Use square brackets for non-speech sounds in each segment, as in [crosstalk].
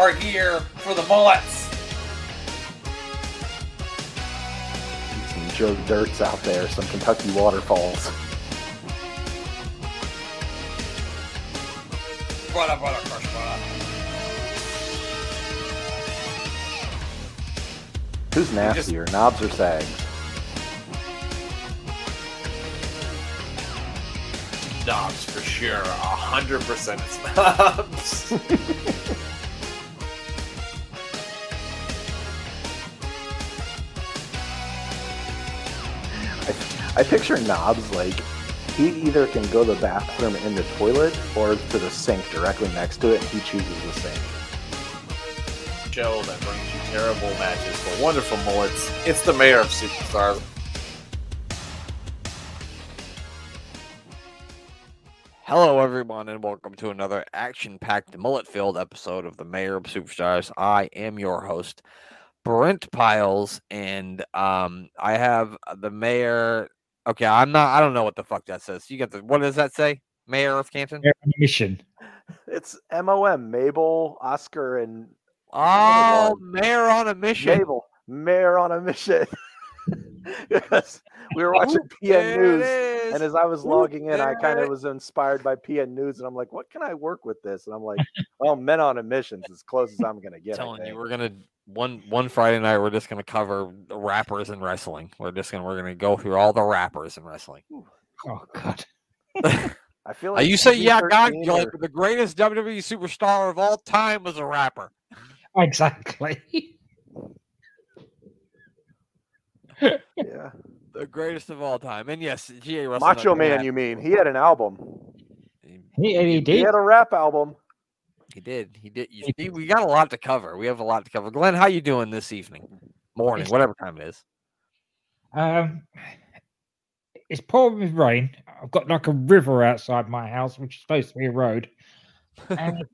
are here for the mullets. Some Joe Dirts out there, some Kentucky waterfalls. Brother, brother, crush, brother. Who's nastier, knobs or sags? Knobs for sure. A hundred percent it's [laughs] knobs. [laughs] picture knobs like he either can go to the bathroom in the toilet or to the sink directly next to it, and he chooses the sink. Show that brings you terrible matches for wonderful mullets. It's the mayor of superstars. Hello, everyone, and welcome to another action-packed mullet-filled episode of the Mayor of Superstars. I am your host, Brent Piles, and um, I have the mayor. Okay, I'm not. I don't know what the fuck that says. You get the. What does that say? Mayor of Canton. They're on a mission. It's M O M, Mabel, Oscar, and Oh, mayor on a mission. Mabel, Mayor on a mission. [laughs] [laughs] because we were watching PN There News, is. and as I was logging in, I kind of was inspired by PN News, and I'm like, what can I work with this? And I'm like, [laughs] well, Men on a Mission's as close as I'm gonna get. I telling you, we're gonna one one Friday night. We're just gonna cover rappers and wrestling. We're just gonna we're gonna go through all the rappers in wrestling. Oh God. [laughs] I feel Uh, like you say, yeah, God, PG-13 like the greatest WWE superstar of all time was a rapper. Exactly. [laughs] yeah. The greatest of all time. And yes, GA Russell. Macho Man, you mean? He had an album. He, he, he He did. had a rap album. he did. He did. You see, we got a lot to cover. We have a lot to cover. Glenn, how you doing this evening? Morning, whatever time it is. Um, it's pouring with rain. I've got like a river outside my house, which is supposed to be a road. [laughs] And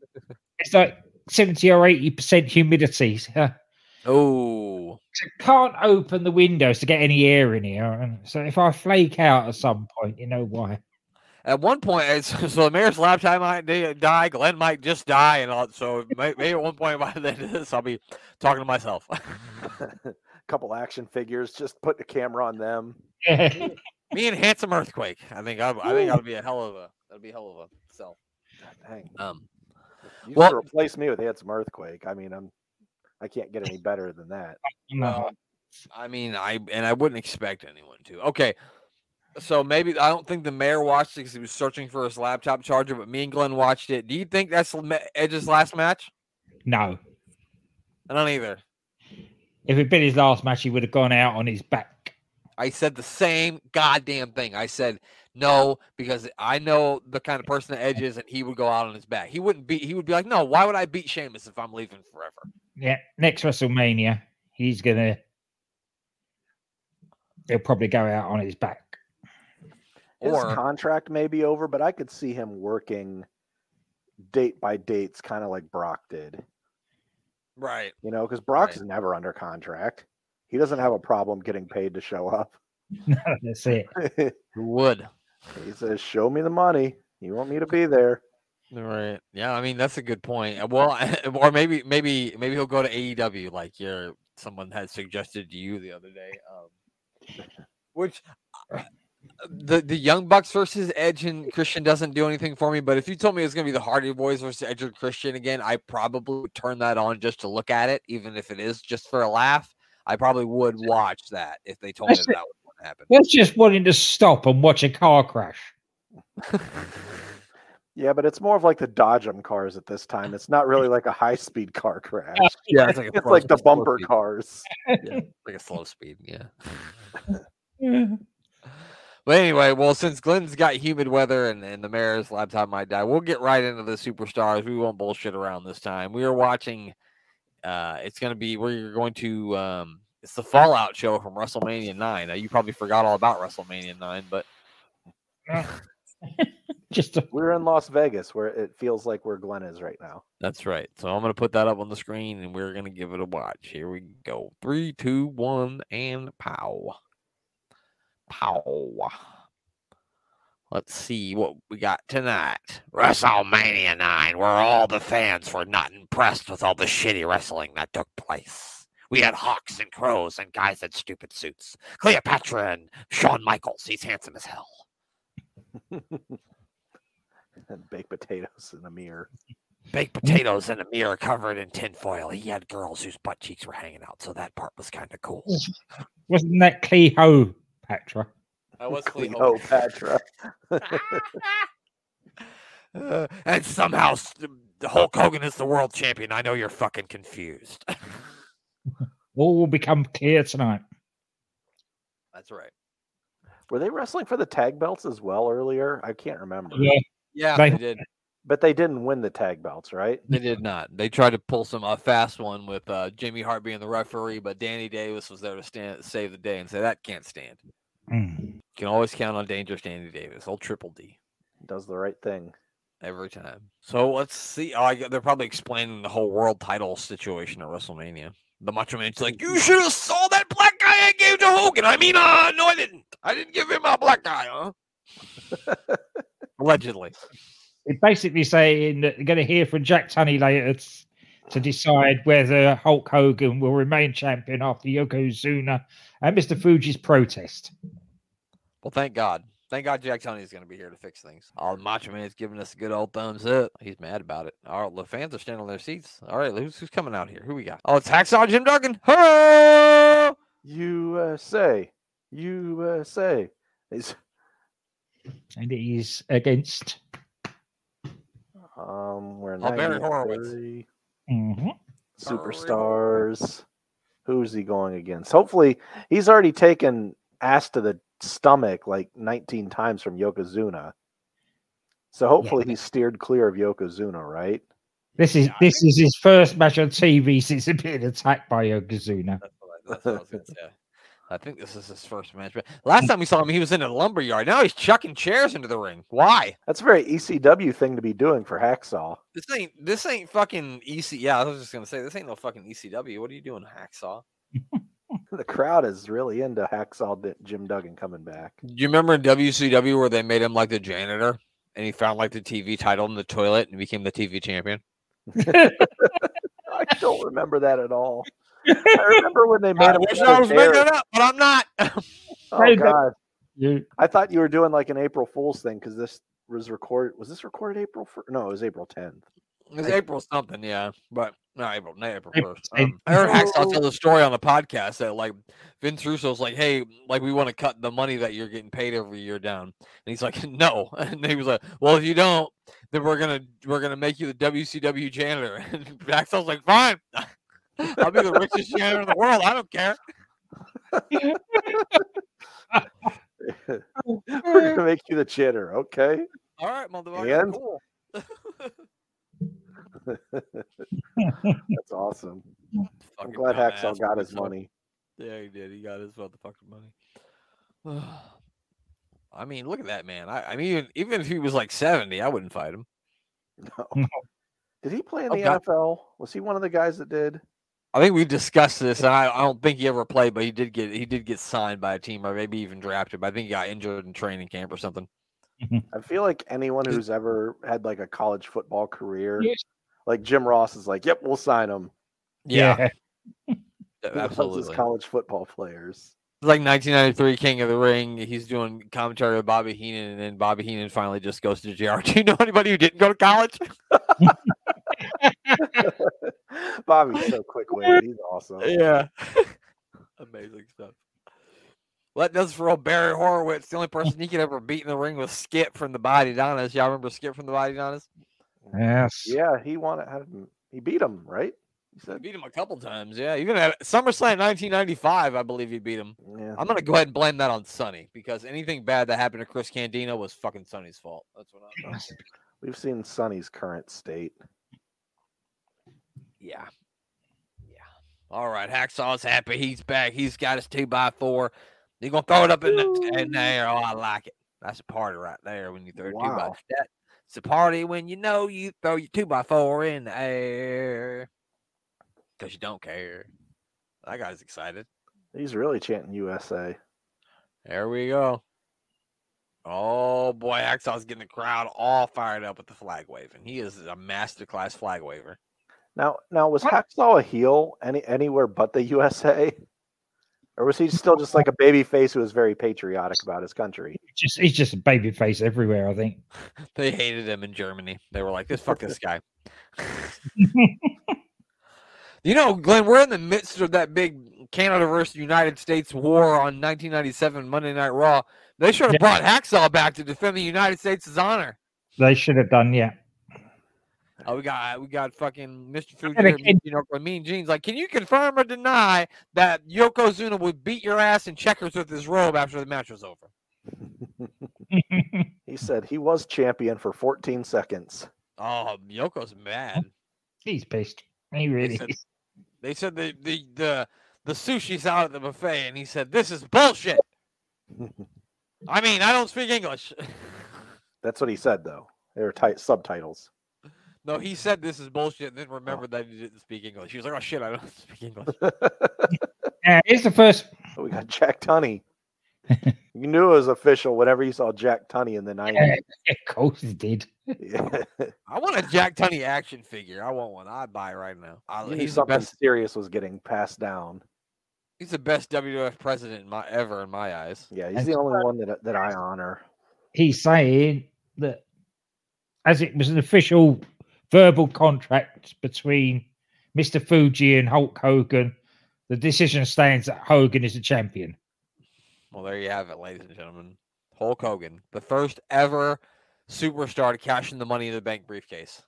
it's like seventy or eighty percent humidity. [laughs] So Oh, I can't open the windows to get any air in here. And so if I flake out at some point, you know why. At one point, [laughs] so the mayor's laptop might di- die. Glenn might just die, and all. So maybe at one point [laughs] by the end of this, I'll be talking to myself. A [laughs] couple action figures. Just put the camera on them. Me and handsome earthquake. I think I, I think that'll be a hell of a that'll be a hell of a sell. Dang. Um, You Well- well, replace me with Handsome Earthquake. I mean, I'm I can't get any better than that. [laughs] no. Uh, I mean, I and I wouldn't expect anyone to. Okay, so maybe I don't think the mayor watched it because he was searching for his laptop charger, but me and Glenn watched it. Do you think that's Ma- Edge's last match? no. I don't either. If it'd been his last match, he would have gone out on his back. I said the same goddamn thing. I said no because I know the kind of person that Edge is, and he would go out on his back. He wouldn't beat. He would be like, no. Why would I beat Sheamus if I'm leaving forever? Yeah, next WrestleMania, he's gonna. He'll probably go out on his back. His Or contract may be over, but I could see him working date by dates, kind of like Brock did. right. You know, because Brock's Right. never under contract. He doesn't have a problem getting paid to show up. [laughs] [laughs] That's it. Who [laughs] would? he says, "Show me the money. You want me to be there." Right. Yeah. I mean, that's a good point. Well, [laughs] or maybe, maybe, maybe he'll go to AEW, like your someone had suggested to you the other day. Um, which uh, [laughs] the the Young Bucks versus Edge and Christian doesn't do anything for me. But if you told me it was going to be the Hardy Boys versus Edge and Christian again, I probably would turn that on just to look at it, even if it is just for a laugh. I probably would watch that if they told me that, that would happen. That's just wanting to stop and watch a car crash. [laughs] Yeah, but it's more of like the Dodge 'em cars at this time. It's not really like a high speed car crash. Yeah, it's like a [laughs] It's slow- like the bumper speed. cars. Yeah, like a slow speed. Yeah. [laughs] But anyway, well, since Glenn's got humid weather and, and the mayor's laptop might die, we'll get right into the superstars. We won't bullshit around this time. We are watching. Uh, it's going to be we're going to. Um, it's the Fallout show from WrestleMania nine. Now you probably forgot all about WrestleMania nine, but [laughs] [laughs] just a, We're in Las Vegas, where it feels like where Glenn is right now. that's right. So I'm going to put that up on the screen, and we're going to give it a watch. Here we go. Three, two, one, and pow, pow. Let's see what we got tonight. WrestleMania 9, where all the fans were not impressed with all the shitty wrestling that took place. We had hawks and crows and guys in stupid suits. Cleopatra and Shawn Michaels. He's handsome as hell. [laughs] and [laughs] baked potatoes in a mirror. Baked potatoes in a mirror covered in tinfoil. He had girls whose butt cheeks were hanging out, so that part was kind of cool. [laughs] Wasn't that Cleopatra? I was Cleopatra. [laughs] Uh, and somehow the Hulk Hogan is the world champion. I know you're fucking confused. All will become clear tonight. That's right. Were they wrestling for the tag belts as well earlier? I can't remember. Yeah, Yeah, They- they did. But they didn't win the tag belts, right? They did not. They tried to pull some a fast one with uh, Jimmy Hart being the referee, but Danny Davis was there to stand save the day and say that can't stand. Mm. You can always count on dangerous Danny Davis, old Triple D, Does the right thing. every time. So let's see. Oh, I, gu- they're probably explaining the whole world title situation at WrestleMania. The Macho Man's like, you should have saw that black guy I gave to Hogan. I mean, uh, no, I didn't. I didn't give him a black guy, huh? Allegedly. It's basically saying that they're going to hear from Jack Tunney later t- to decide whether Hulk Hogan will remain champion after Yokozuna and Mr. Fuji's protest. Well, thank God. Thank God Jack Tunney is going to be here to fix things. Oh, the Macho Man's giving us a good old thumbs up. He's mad about it. All right, the fans are standing on their seats. All right, who's, who's coming out here? Who we got? Oh, it's Hacksaw Jim Duggan. Hello! USA. USA. He's And he's against. um we're Barry Horowitz. 93 Mhm. superstars. Who's he going against? Hopefully, he's already taken ass to the stomach like 19 times from Yokozuna. So hopefully he's steered clear of Yokozuna, right? This is Yeah, this is his first match on TV since being attacked by Yokozuna. That's what I, that's what I was going to say. I think this is his first match. But last time we saw him, he was in a lumber yard. Now he's chucking chairs into the ring. Why? That's a very ECW thing to be doing for Hacksaw. This ain't this ain't fucking EC. Yeah, I was just gonna say this ain't no fucking ECW. What are you doing, Hacksaw? [laughs] The crowd is really into Hacksaw Jim Duggan coming back. Do you remember in WCW where they made him like the janitor and he found like the TV title in the toilet and became the TV champion? [laughs] I don't remember that at all. I remember when they made I him. wish I was making it up, but I'm not. [laughs] Oh Hey, God! You, I thought you were doing like an April Fool's thing because this was recorded. Was this recorded April? Fir- no, it was April 10th. It It's April something, yeah, but not April, not April April first. Um, I heard Hacksaw tell the story on the podcast that like Vince Russo's like, "Hey, like we want to cut the money that you're getting paid every year down," and he's like, [laughs] "No," [laughs] and he was like, "Well, if you don't, then we're gonna we're gonna make you the WCW janitor." And Hacksaw's like, "Fine, I'll be the richest janitor in the world. I don't care." [laughs] We're gonna make you the chitter, okay? All right, motherfucker, And? cool. That's awesome. I'm glad dumbass Hacksaw got his Russo. money. Yeah, he did. He got his motherfucking money. [sighs] I mean, look at that man. I, I mean, even, even if he was like 70, I wouldn't fight him. [laughs] No. No. [laughs] Did he play in Oh, the God. NFL? Was he one of the guys that did? I think we discussed this, and I, I don't think he ever played, but he did get he did get signed by a team, or maybe even drafted. But I think he got injured in training camp or something. Mm-hmm. I feel like anyone who's ever had like a college football career, like Jim Ross is like, "Yep, we'll sign him." Yeah, [laughs] He loves his absolutely. college football players. It's like 1993 King of the Ring. He's doing commentary with Bobby Heenan, and then Bobby Heenan finally just goes to JR. [laughs] Do you know anybody who didn't go to college? [laughs] [laughs] Bobby's so quick witted. He's awesome. Yeah. [laughs] Amazing stuff. Well, that does for old Barry Horowitz. The only person he could ever beat in the ring was Skip from the Body Donnas. Y'all remember Skip from the Body Donnas? Yes. Yeah, he won it. Him, he beat him, right? He said, beat him a couple times. Yeah, even at SummerSlam 1995, I believe he beat him. "Yeah." I'm gonna go ahead and blame that on Sunny because anything bad that happened to Chris Candido was fucking Sunny's fault. That's what I'm. We've seen Sunny's current state. Yeah. Yeah. All right. Hacksaw's happy. He's back. He's got his two by four. He's gonna throw it up in, the, in there. Oh, I like it. That's a party right there when you throw a two by Wow. that. It's a party when you know you throw your two by four in the air. Because you don't care. That guy's excited. He's really chanting USA. There we go. Oh boy, Hacksaw's getting the crowd all fired up with the flag waving. He is a masterclass flag waver. Now, now was What? Hacksaw a heel any anywhere but the USA, or was he still just like a baby face who was very patriotic about his country? Just he's just a baby face everywhere, I think. [laughs] They hated him in Germany. They were like, "This fuck this [laughs] guy." you know, Glenn, we're in the midst of that big Canada versus United States war on 1997 Monday Night Raw. They should have Yeah. brought Hacksaw back to defend the United States' honor. They should have done, yeah. Oh, we got we got fucking Mr. Fuji, And here, again- you know, Mean Jeans. Like, can you confirm or deny that Yokozuna would beat your ass in checkers with his robe after the match was over? [laughs] He said he was champion for 14 seconds. Oh, Yoko's mad. he's pissed. He really said- is. They said the the the the sushi's out at the buffet, and he said, "This is bullshit." [laughs] I mean, I don't speak English. [laughs] That's what he said, though. They were tight subtitles. No, he said this is bullshit, and then oh. remembered that he didn't speak English. He was like, "Oh shit, I don't [laughs] speak English." [laughs] Yeah, here's the first. Oh, we got Jack Tunney. [laughs] you knew it was official whenever you saw Jack Tunney in the 90s. Yeah, of course he did. Yeah. I want a Jack Tunney action figure. I want one. I'd buy it right now. I, You he's the something best. serious was getting passed down. He's the best WWF president in my ever in my eyes. Yeah, he's And the so- only one that that I honor. He's saying that as it was an official verbal contract between Mr. Fuji and Hulk Hogan, the decision stands that Hogan is the champion. Well, there you have it, ladies and gentlemen. Hulk Hogan, the first ever superstar to cash in the Money in the Bank briefcase.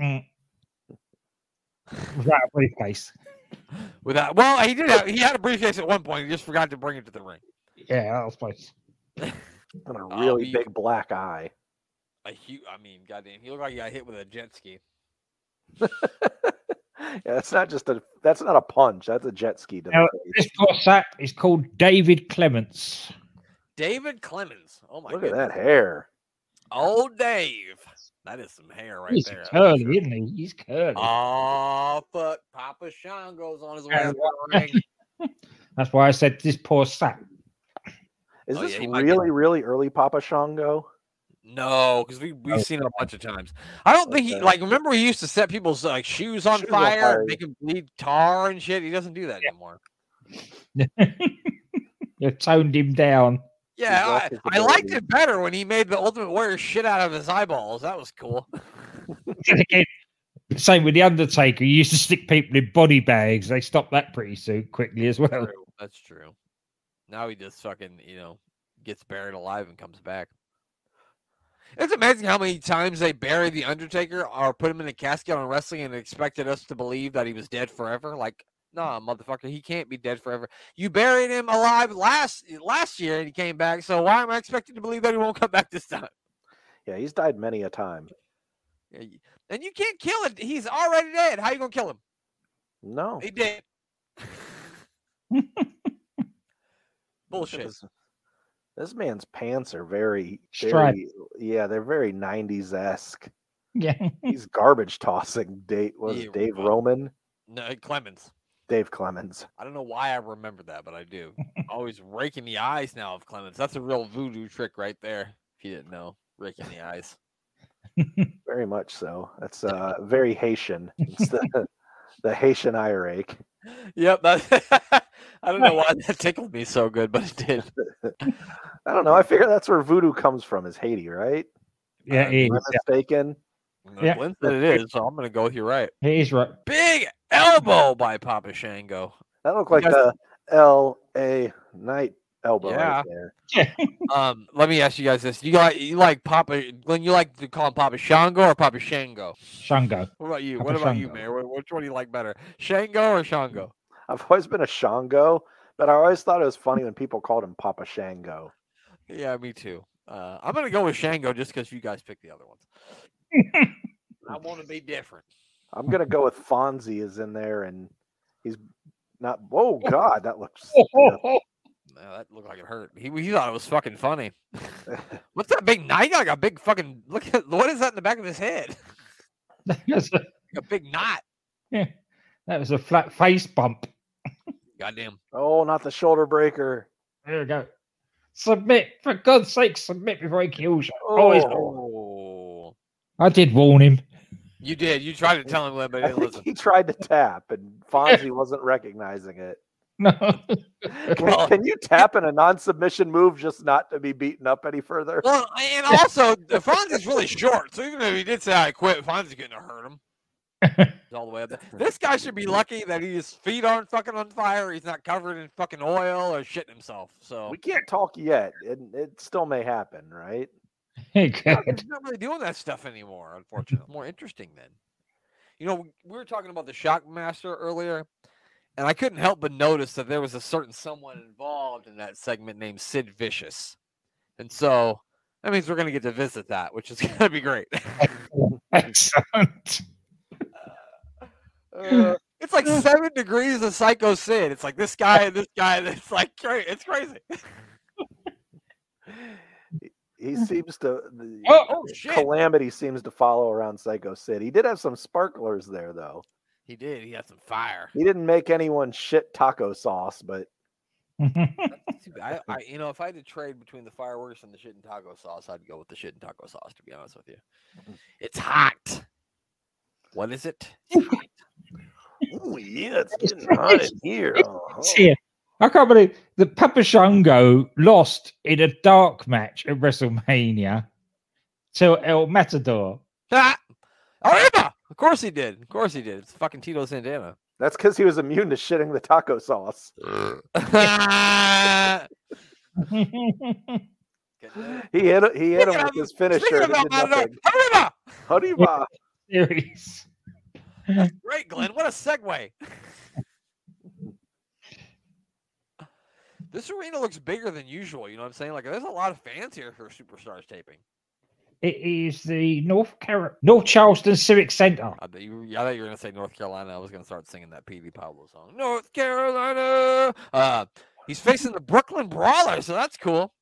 Mm. [laughs] Without a briefcase. Without, well, he did. Have, he had a briefcase at one point. He just forgot to bring it to the ring. Yeah, I suppose. [laughs] And a Oh, really he- big black eye. A huge. I mean, goddamn, he looked like he got hit with a jet ski. [laughs] yeah, that's not just a that's not a punch. That's a jet ski Now, This face. poor sap is called David Clements. David Clemens. Oh my god. Look at that hair. Oh, Dave. That is some hair right He's there. that's curly, sure. isn't he? He's curly. Oh, fuck. Papa Shango's on his way And up the ring. [laughs] That's why I said this poor sap. Is Oh, this yeah, he might get- really, really early Papa Shango? No, because we we've Oh. seen it a bunch of times. I don't think he like. Remember, we used to set people's like shoes on Shoes fire, fire, and make them bleed tar and shit. He doesn't do that anymore. [laughs] They've toned him down. Yeah, I, I liked it better when he made the Ultimate Warrior shit out of his eyeballs. That was cool. [laughs] Again, same with the Undertaker. He used to stick people in body bags. They stopped that pretty soon, quickly as well. True, That's true. Now he just fucking you know gets buried alive and comes back. It's amazing how many times they bury the Undertaker or put him in a casket on wrestling and expected us to believe that he was dead forever. Like, nah, motherfucker, he can't be dead forever. You buried him alive last last year and he came back. So why am I expected to believe that he won't come back this time? Yeah, he's died many a time. Yeah, And you can't kill it. He's already dead. How you gonna kill him? No. He did. [laughs] Bullshit. This, this man's pants are very, Striped. very yeah, they're very 90s esque. Yeah. [laughs] He's garbage tossing. Dave was Yeah, Dave well- Roman, No, Clemens. Dave Clemens. I don't know why I remember that, but I do. [laughs] Always raking the eyes now of Clemens. That's a real voodoo trick right there. If you didn't know, raking the eyes. [laughs] Very much so. That's uh very Haitian. It's the the Haitian eye rake. Yep. That, I don't know why that tickled me so good, but it did. [laughs] I don't know. I figure that's where voodoo comes from. Is Haiti, right? Yeah, Uh, it Am I is. mistaken? Yeah. Glenn said it is, so I'm gonna go with you right. It is right. Big elbow by Papa Shango. That looked like guys- the L A Knight elbow Yeah. right there. [laughs] Um, let me ask you guys this: You like you like Papa Glenn? You like to call him Papa Shango or Papa Shango? Shango. What about you? Papa what about you, Shango. Mayor? Which one do you like better, Shango or Shango? I've always been a Shango, but I always thought it was funny when people called him Papa Shango. Yeah, me too. Uh, I'm gonna go with Shango just because you guys picked the other ones. I want to be different. I'm gonna go with Fonzie is in there, and he's not. Oh [laughs] God, that looks. [laughs] No, that looked like it hurt. He, he thought it was fucking funny. [laughs] What's that big knot? He got like a big fucking look at what is that in the back of his head? that, was a, a big knot. Yeah, that was a flat face bump. Goddamn. oh, not the shoulder breaker. There we go. Submit. For God's sake, submit before he kills you. Oh, Oh, I did warn him. you did. You tried to tell him, but he [laughs] I didn't listen. he tried to tap, and Fonzie [laughs] wasn't recognizing it. No. [laughs] Can, Well- can you tap in a non-submission move just not to be beaten up any further? Well, and also Fonzie's really short, so even if he did say I quit, Fonzie's going to hurt him. He's [laughs] all the way up there. This guy should be lucky that his feet aren't fucking on fire. He's not covered in fucking oil or shitting himself. So We can't talk yet, and it still may happen, right? [laughs] No, God. he's not really doing that stuff anymore. Unfortunately, more interesting then. You know, we- we were talking about the Shockmaster earlier, and I couldn't help but notice that there was a certain someone involved in that segment named Sid Vicious, and so that means we're going to get to visit that, which is [laughs] going to be great. Excellent. Uh, [laughs] it's like seven degrees of Psycho Sid. It's like this guy and this guy. It's like crazy. It's crazy. He seems to the [laughs] Oh, Oh shit! calamity seems to follow around Psycho Sid. He did have some sparklers there, though. He did. He had some fire. He didn't make anyone shit taco sauce, but That's too bad. I, I, you know, if I had to trade between the fireworks and the shit and taco sauce, I'd go with the shit and taco sauce. To be honest with you, it's hot. What is it? It's hot. oh yeah, it's getting hot in here. Uh-huh. Yeah. I can't believe that Papa Shango lost in a dark match at WrestleMania to El Matador. Ah! Arriba! Of course he did. Of course he did. It's fucking Tito Santana. That's because he was immune to shitting the taco sauce. [laughs] He hit it- he hit him with his finisher. Speaking and it about did Matador, nothing. Arriba! Hariba. Series. [laughs] Great, Glenn. What a segue. this arena looks bigger than usual. You know what I'm saying? Like, there's a lot of fans here for Superstars taping. It is the North Car- North Charleston Civic Center. I thought you, I thought you were going to say North Carolina. I was going to start singing that P.D. Pablo song. North Carolina. Uh, he's facing the Brooklyn Brawler, so that's cool.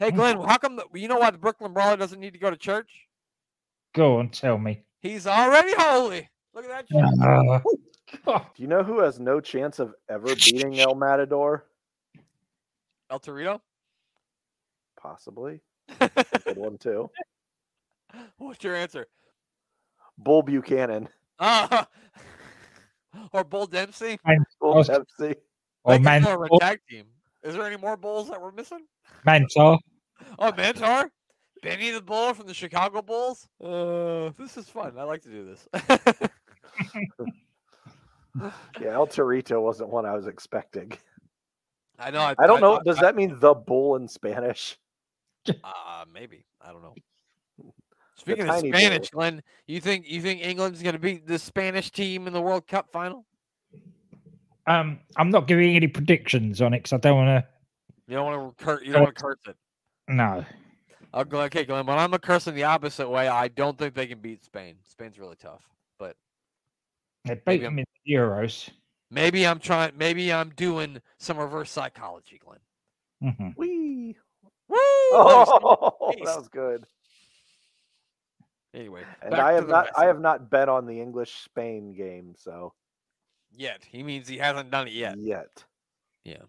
Hey, Glenn, how come the, you know why the Brooklyn Brawler doesn't need to go to church? Go on, tell me. He's already holy. Look at that. Uh, [laughs] Do you know who has no chance of ever beating El Matador? El Torito. Possibly. [laughs] Good one too. What's your answer? Bull Buchanan. Uh, [laughs] or Bull Dempsey. Bull Dempsey. or Like, it's Mantaur. a tag team. Is there any more bulls that we're missing? Mantaur. Oh, Mantaur, Benny the Bull from the Chicago Bulls. Uh, this is fun. I like to do this. [laughs] Yeah, El Torito wasn't one I was expecting. I know. I, I don't know. I- Does that mean the bull in Spanish? Uh, maybe. I don't know. [laughs] Speaking of tiny bull. Spanish, Glenn, you think you think England's going to beat the Spanish team in the World Cup final? Um, I'm not giving any predictions on it because I don't want to. You don't want to cur- you don't want to curse it. No. I'll go, okay, Glenn, but I'm gonna curse in the opposite way. I don't think they can beat Spain. Spain's really tough, but They beat Maybe them in the Euros. maybe I'm trying. Maybe I'm doing some reverse psychology, Glenn. Mhm. Wee. Woo! [laughs] that was- Oh, Nice. that was good. Anyway, And I have the not. I have not bet on the English Spain game. So yet. He means he hasn't done it yet. yet. Yeah.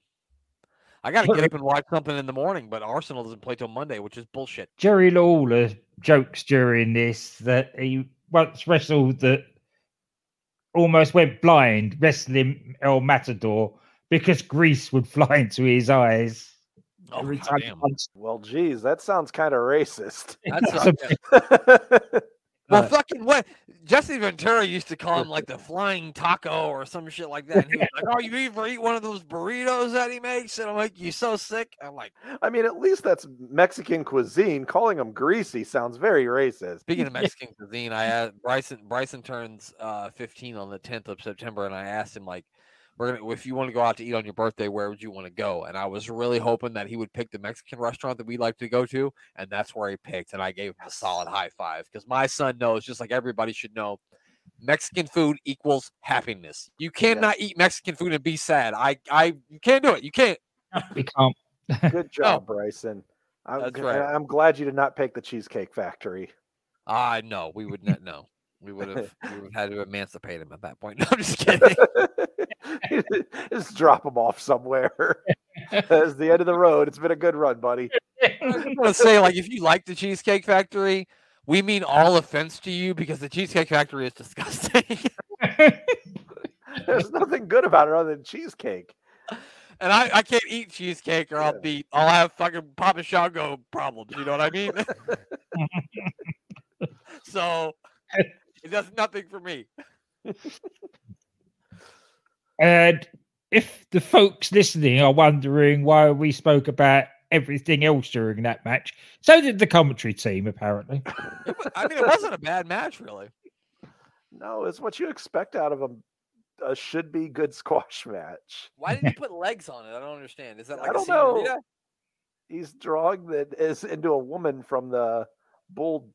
I got to get up and watch something in the morning, but Arsenal doesn't play till Monday, which is bullshit. Jerry Lawler jokes during this that he once wrestled that almost went blind wrestling El Matador because grease would [laughs] fly into his eyes. Oh, every time he goddamn. punched. Well, geez, that sounds kind of racist. That's [laughs] [laughs] It's not- a- Well, Uh, fucking what? Jesse Ventura used to call him like the [laughs] flying taco or some shit like that. And he was like, "Oh, you ever eat one of those burritos that he makes?" And I'm like, "You so sick." I'm like, I mean, at least that's Mexican cuisine. Calling him greasy sounds very racist. speaking of [laughs] Mexican cuisine, I asked Bryson. Bryson turns uh, 15 on the 10th of September, and I asked him like, "We're gonna if you want to go out to eat on your birthday, where would you want to go?" And I was really hoping that he would pick the Mexican restaurant that we like to go to, and that's where he picked. And I gave him a solid high five because my son knows, just like everybody should know, Mexican food equals happiness. You cannot eat Mexican food and be sad. I, I, you can't do it. You can't. we [laughs] can't. Good job, Bryson. I'm, That's right. I'm glad you did not pick the Cheesecake Factory. Ah, no, we would not. No, we would have. We would [laughs] have had to emancipate him at that point. [laughs] No, I'm just kidding. [laughs] Just drop them off somewhere. [laughs] That's the end of the road. It's been a good run, buddy. [laughs] I was gonna say, like, if you like the Cheesecake Factory, we mean all offense to you because the Cheesecake Factory is disgusting. There's nothing good about it other than cheesecake. and I, I can't eat cheesecake or I'll be I'll have fucking Papa Shango problems. You know what I mean? so it does nothing for me. And if the folks listening are wondering why we spoke about everything else during that match, so did the commentary team, apparently. [laughs] I mean, it wasn't a bad match, really. No, it's what you expect out of a, a should be good [laughs] squash match. Why did you put legs on it? I don't understand. Is that I like a don't know. He's drawing that is into a woman from the bull.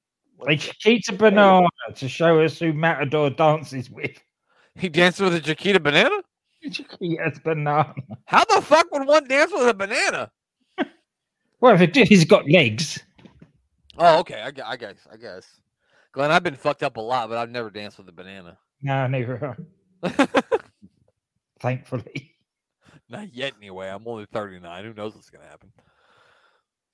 They cheat a banana to show us who Matador dances with. He danced with a Chiquita banana? [laughs] Chiquita's banana. How the fuck would one dance with a banana? [laughs] Well, if it did, he's got legs. Oh, okay. I, I guess. I guess. Glenn, I've been fucked up a lot, but I've never danced with a banana. No, neither. [laughs] Thankfully. Not yet, anyway. I'm only 39. Who knows what's gonna happen?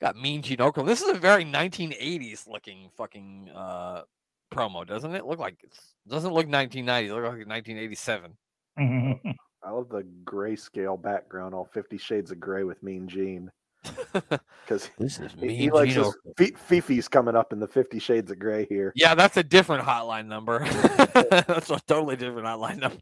Got Mean Gene Okerlund. This is a very 1980s looking fucking uh promo, doesn't it? Look like it's doesn't look 1990. It look like 1987. I love the grayscale background, all Fifty Shades of Gray with Mean Gene. [laughs] Because This is he, Mean he likes his Okerlund. Fi- Fifi's coming up in the Fifty Shades of Gray here. Yeah, that's a different hotline number. [laughs] that's a totally different hotline number.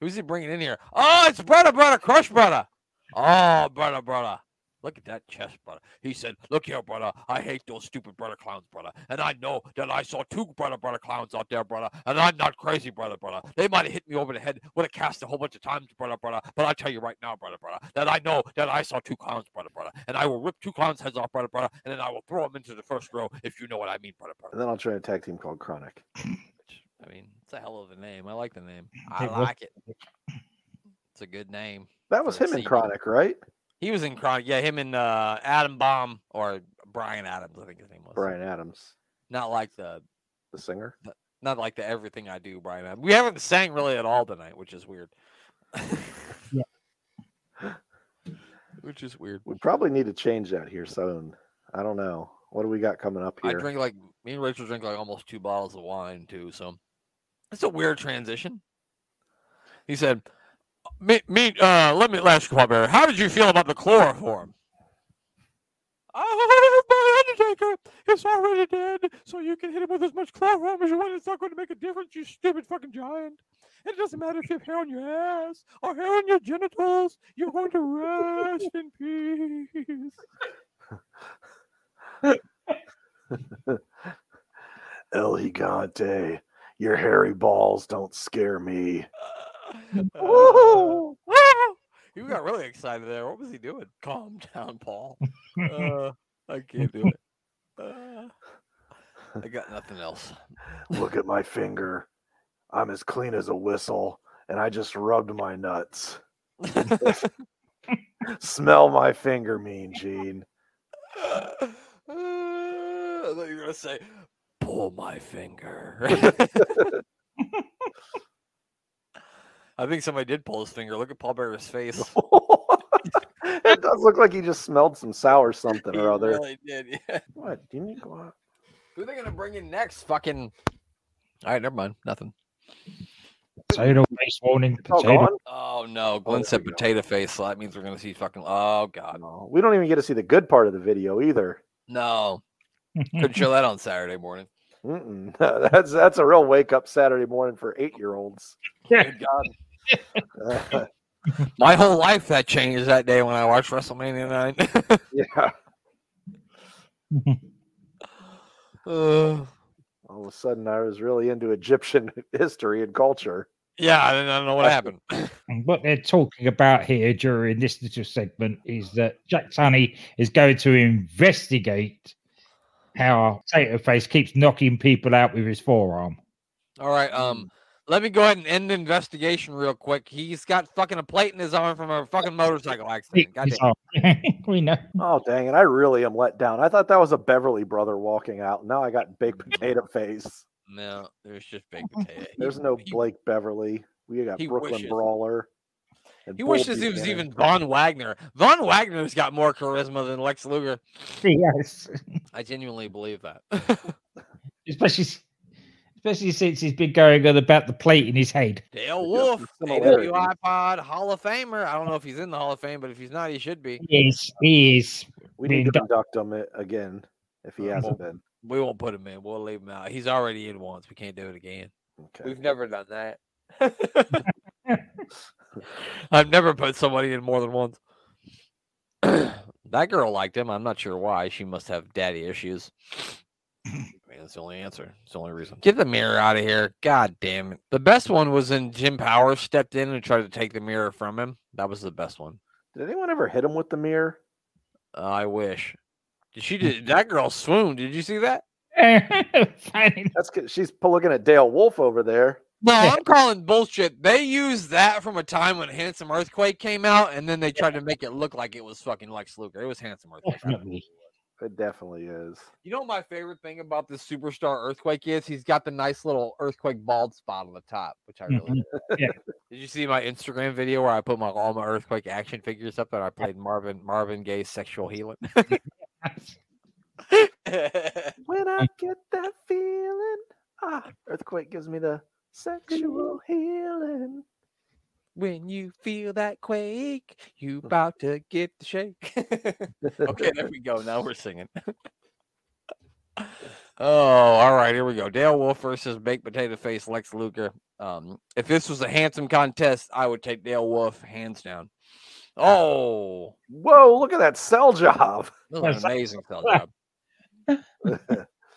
Who's he bringing in here? Oh, it's brother, brother, crush brother. Oh, brother, brother. Look at that chest, brother. He said, Look here, brother. I hate those stupid brother clowns, brother. And I know that I saw two brother, brother clowns out there, brother. And I'm not crazy, brother, brother. They might have hit me over the head with a cast a whole bunch of times, brother, brother. But I tell you right now, brother, brother, that I know that I saw two clowns, brother, brother. And I will rip two clowns' heads off, brother, brother. And then I will throw them into the first row, if you know what I mean, brother, brother. And then I'll try a tag team called Kronik. Which, [laughs] I mean, it's a hell of a name. I like the name. I like it. It's a good name. That was him in CD. Kronik, right? He was in Kronik. Yeah, him and uh, Adam Bomb or Brian Adams, I think his name was. Brian Adams, Not like the the singer. not like the everything I do, Bryan Adams. We haven't sang really at all tonight, which is weird. [laughs] which is weird. We probably need to change that here soon. I don't know. What do we got coming up here? I here? drink like me and Rachel drink like almost two bottles of wine too, so it's a weird transition. He said, "Me, me, uh, let me ask you, Barry, how did you feel about the chloroform?" Oh, my Undertaker, it's already dead, so you can hit him with as much chloroform as you want. It's not going to make a difference, you stupid fucking giant. It doesn't matter if you have hair on your ass or hair on your genitals. You're going to rest in peace. [laughs] El Gigante, your hairy balls don't scare me. Woo! You [laughs] got really excited there. What was he doing? Calm down, Paul. Uh, [laughs] I can't do it. Uh, I got nothing else. Look at my finger. I'm as clean as a whistle, and I just rubbed my nuts. [laughs] Smell my finger, Mean Gene. Uh, I thought you were gonna say, "Pull my finger." I think somebody did pull his finger. Look at Paul Bearer's face. [laughs] it does look like he just smelled some sour [laughs] something or other. really did. Yeah. What? Didn't you go out? Who are they gonna bring in next? Fucking. All right, never mind. Nothing. Potato face warning. Oh, potato. gone? Oh no, oh, Glenn there said we go. potato face, so that means we're gonna see fucking. Oh god, No, we don't even get to see the good part of the video either. no. [laughs] Couldn't show that on Saturday morning. Mm-mm. that's that's a real wake up Saturday morning for eight year olds. Good God. [laughs] My whole life that changed that day when I watched WrestleMania nine. [laughs] yeah. Uh, All of a sudden, I was really into Egyptian [laughs] history and culture. yeah, I don't, know what happened. And what they're talking about here during this little segment is that Jack Tunney is going to investigate how Potato Face keeps knocking people out with his forearm. All right, um, let me go ahead and end the investigation real quick. He's got fucking a plate in his arm from a fucking motorcycle accident. God damn. [laughs] we know. Oh dang it! I really am let down. I thought that was a Beverly brother walking out. Now I got big [laughs] potato face. No, there's just baked [laughs] potato. There's no Blake Beverly. We got he Brooklyn wishes. Brawler. He Bull wishes he was Buchanan. even Von Wagner. Von Wagner's got more charisma than Lex Luger. Yes, I genuinely believe that. especially especially since he's been going on about the plate in his head. Dale Wolfe, some AWIPOD Hall of Famer. I don't know if he's in the Hall of Fame, but if he's not, he should be. Yes, he is. We need to being induct him a- again if he Uh, hasn't been. We won't put him in. We'll leave him out. He's already in once. We can't do it again. Okay. We've never done that. [laughs] I've never put somebody in more than once. [clears throat] that girl liked him. I'm not sure why. She must have daddy issues. [laughs] I mean, that's the only answer. It's the only reason. Get the mirror out of here. God damn it. The best one was when Jim Powers stepped in and tried to take the mirror from him. That was the best one. Did anyone ever hit him with the mirror? Uh, I wish. Did she [laughs] did that girl swoon? Did you see that? [laughs] Finding- That's 'cause she's looking at Dale Wolfe over there. No, I'm calling bullshit. They used that from a time when Handsome Earthquake came out, and then they tried to make it look like it was fucking Lex Luger. It was Handsome Earthquake. Definitely. It definitely is. You know what my favorite thing about this superstar Earthquake is? He's got the nice little Earthquake bald spot on the top, which I really. Mhm. [laughs] Yeah. Did you see my Instagram video where I put my all my Earthquake action figures up and I played Marvin Marvin Gaye's sexual healing? [laughs] [laughs] When I get that feeling, ah, earthquake gives me the sexual healing. When you feel that quake, you about to get the shake. [laughs] [laughs] okay, there we go. Now we're singing. [laughs] oh, all right, here we go. Dale Wolfe versus Baked Potato Face Lex Luger. Um, if this was a handsome contest, I would take Dale Wolfe hands down. Oh, Whoa, look at that sell job. that was an amazing sell job.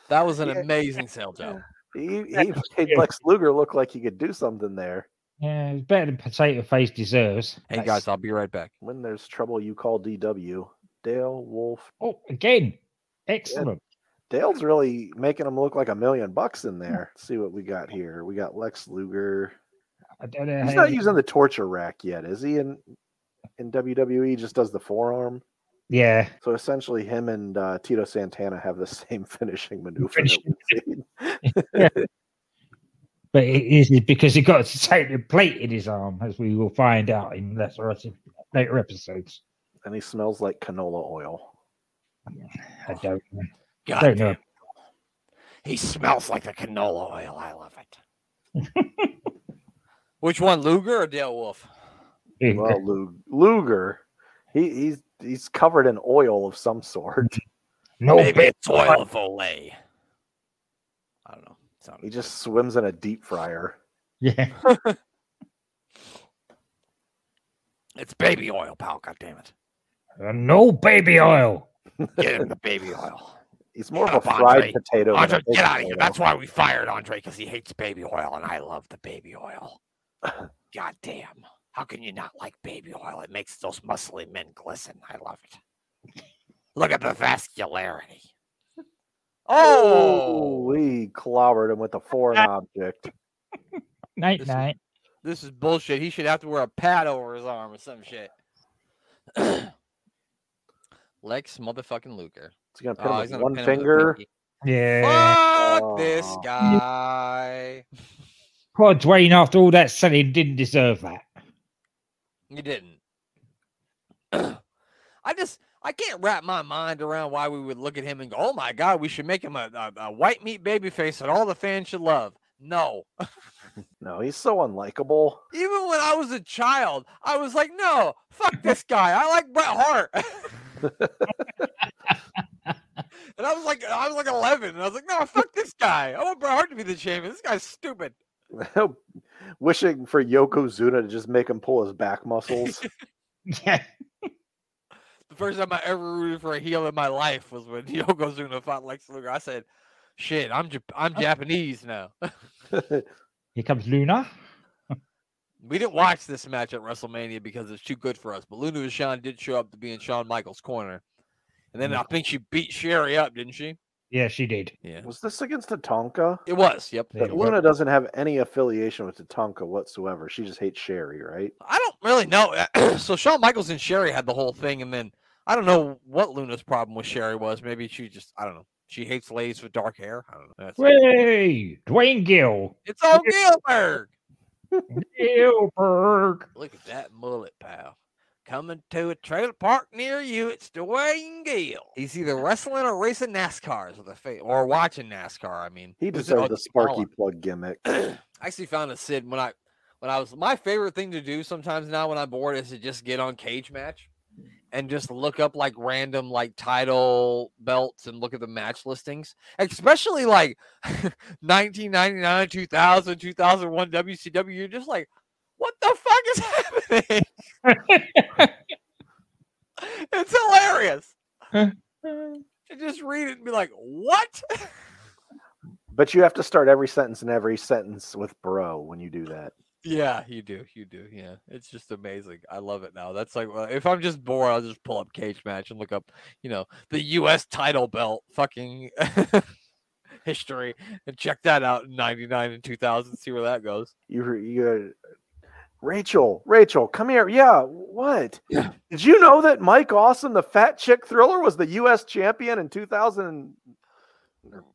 That was an Yeah. amazing sell job. he, he made Lex Luger look like he could do something there. Yeah, it's better than Potato Face deserves. Hey That's- guys, I'll be right back. When there's trouble, you call DW. Dale Wolfe. Oh, again, excellent. Dale's really making him look like a million bucks in there. Let's see what we got here. We got Lex Luger. I don't know. He's how not you- using the torture rack yet, is he? In in WWE, he just does the forearm. Yeah, So essentially, him and uh, Tito Santana have the [laughs] same finishing maneuver. Finishing That we've seen. [laughs] [laughs] but it is because he got [laughs] a potato plate in his arm, as we will find out in later, later episodes. and he smells like canola oil. I don't know. [sighs] God don't know. He smells like the canola oil. I love it. [laughs] Which one, Luger or Dale Wolf? Well, Lu- Luger, he, he's he's covered in oil of some sort. [laughs] no, Maybe bit. it's oil of Olay. I don't know. Sounded He good. just swims in a deep fryer. [laughs] Yeah, [laughs] it's baby oil, pal. God damn it. Uh, no baby oil. [laughs] Get him the baby oil. He's more of a up, fried Andre. potato. than a Andre, get out of here. potato. That's why we fired Andre because he hates baby oil, and I love the baby oil. God damn. How can you not like baby oil? It makes those muscly men glisten. I love it. Look at the vascularity. Oh, we clobbered him with a foreign object. [laughs] Night This is- night. this is bullshit. He should have to wear a pad over his arm or some shit. [clears throat] Lex motherfucking Luger. He's gonna pin Oh, him with gonna one pin him with finger. Yeah. Fuck this Oh. guy. Poor Dwayne, after all that selling, didn't deserve that. You didn't. [clears throat] I just I can't wrap my mind around why we would look at him and go, "Oh my god, we should make him a, a, a white meat baby face that all the fans should love." No. [laughs] No, he's so unlikable. Even when I was a child, I was like, "No, fuck this guy. I like Bret Hart." [laughs] and I was like, I was like 11, and I was like, "No, fuck this guy. I want Bret Hart to be the champion. This guy's stupid." [laughs] Wishing for Yokozuna to just make him pull his back muscles. Yeah. The first time I ever rooted for a heel in my life was when [laughs] Yokozuna fought Lex Luger. I said, "Shit, I'm Jap- I'm Japanese now." [laughs] Here comes Luna. we didn't watch this match at WrestleMania because it's too good for us. But Luna Vachon did show up to be in Shawn Michaels' corner, and then mm. I think she beat Sherri up, didn't she? Yeah, she did. Yeah, Was this against Tatanka? it was. Yep. Yeah, But. Luna doesn't have any affiliation with Tatanka whatsoever. She just hates Sherri, right? I don't really know. [clears throat] so Shawn Michaels and Sherri had the whole thing, and then I don't know what Luna's problem with Sherri was. Maybe she just I don't know. She hates ladies with dark hair. I don't know. That's Way, Duane Gill. it's all Gilbert. [laughs] Gilbert. Look at that mullet, pal. coming to a trailer park near you. It's Duane Gill. He's either wrestling or racing NASCARs with a face, or watching NASCAR. I mean, He Who's it? deserved Oh, the Sparky Plugg gimmick. [clears throat] I actually found a Sid when I when I was my favorite thing to do sometimes now when I'm bored is to just get on cage match and just look up like random like title belts and look at the match listings, especially like [laughs] 1999, 2000, 2001 WCW. You're just like, what the fuck is [laughs] happening? [laughs] it's hilarious. You just read it and be like, what? But you have to start every sentence and every sentence with bro when you do that. Yeah, you do. You do. Yeah. It's just amazing. I love it now. That's like, well, if I'm just bored, I'll just pull up Cage Match and look up, you know, the U.S. title belt fucking [laughs] history and check that out in 99 and 2000, see where that goes. You re- you Rachel, Rachel, come here. Yeah, what? Yeah. Did you know that Mike Awesome, the fat chick thriller, was the US champion in 2000?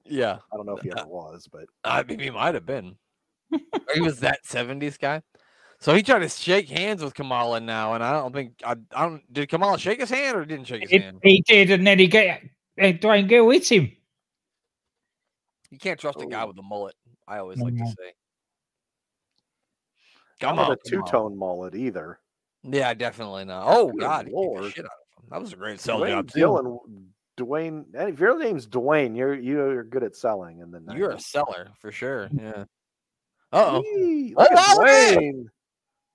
Yeah. I don't know if he ever [laughs] was, but I mean, he might have been. He was that 70s guy. So he tried to shake hands with Kamala now, and I don't think I, I don't. Did Kamala shake his hand or didn't shake his He, hand? he did, and then he get uh, Duane Gill hit him. You can't trust a guy Oh. with a mullet. I always like to Mhm. say. I'm Come not on, a two-tone mullet either. Yeah, definitely not. Oh Good God, he the Lord. shit out of him. That was a great sell Dwayne job Gill too. Dwayne. If your name's Dwayne, you're you're good at selling. And then You're a seller for sure. Yeah. Uh oh. Look at wow, look at Dwayne.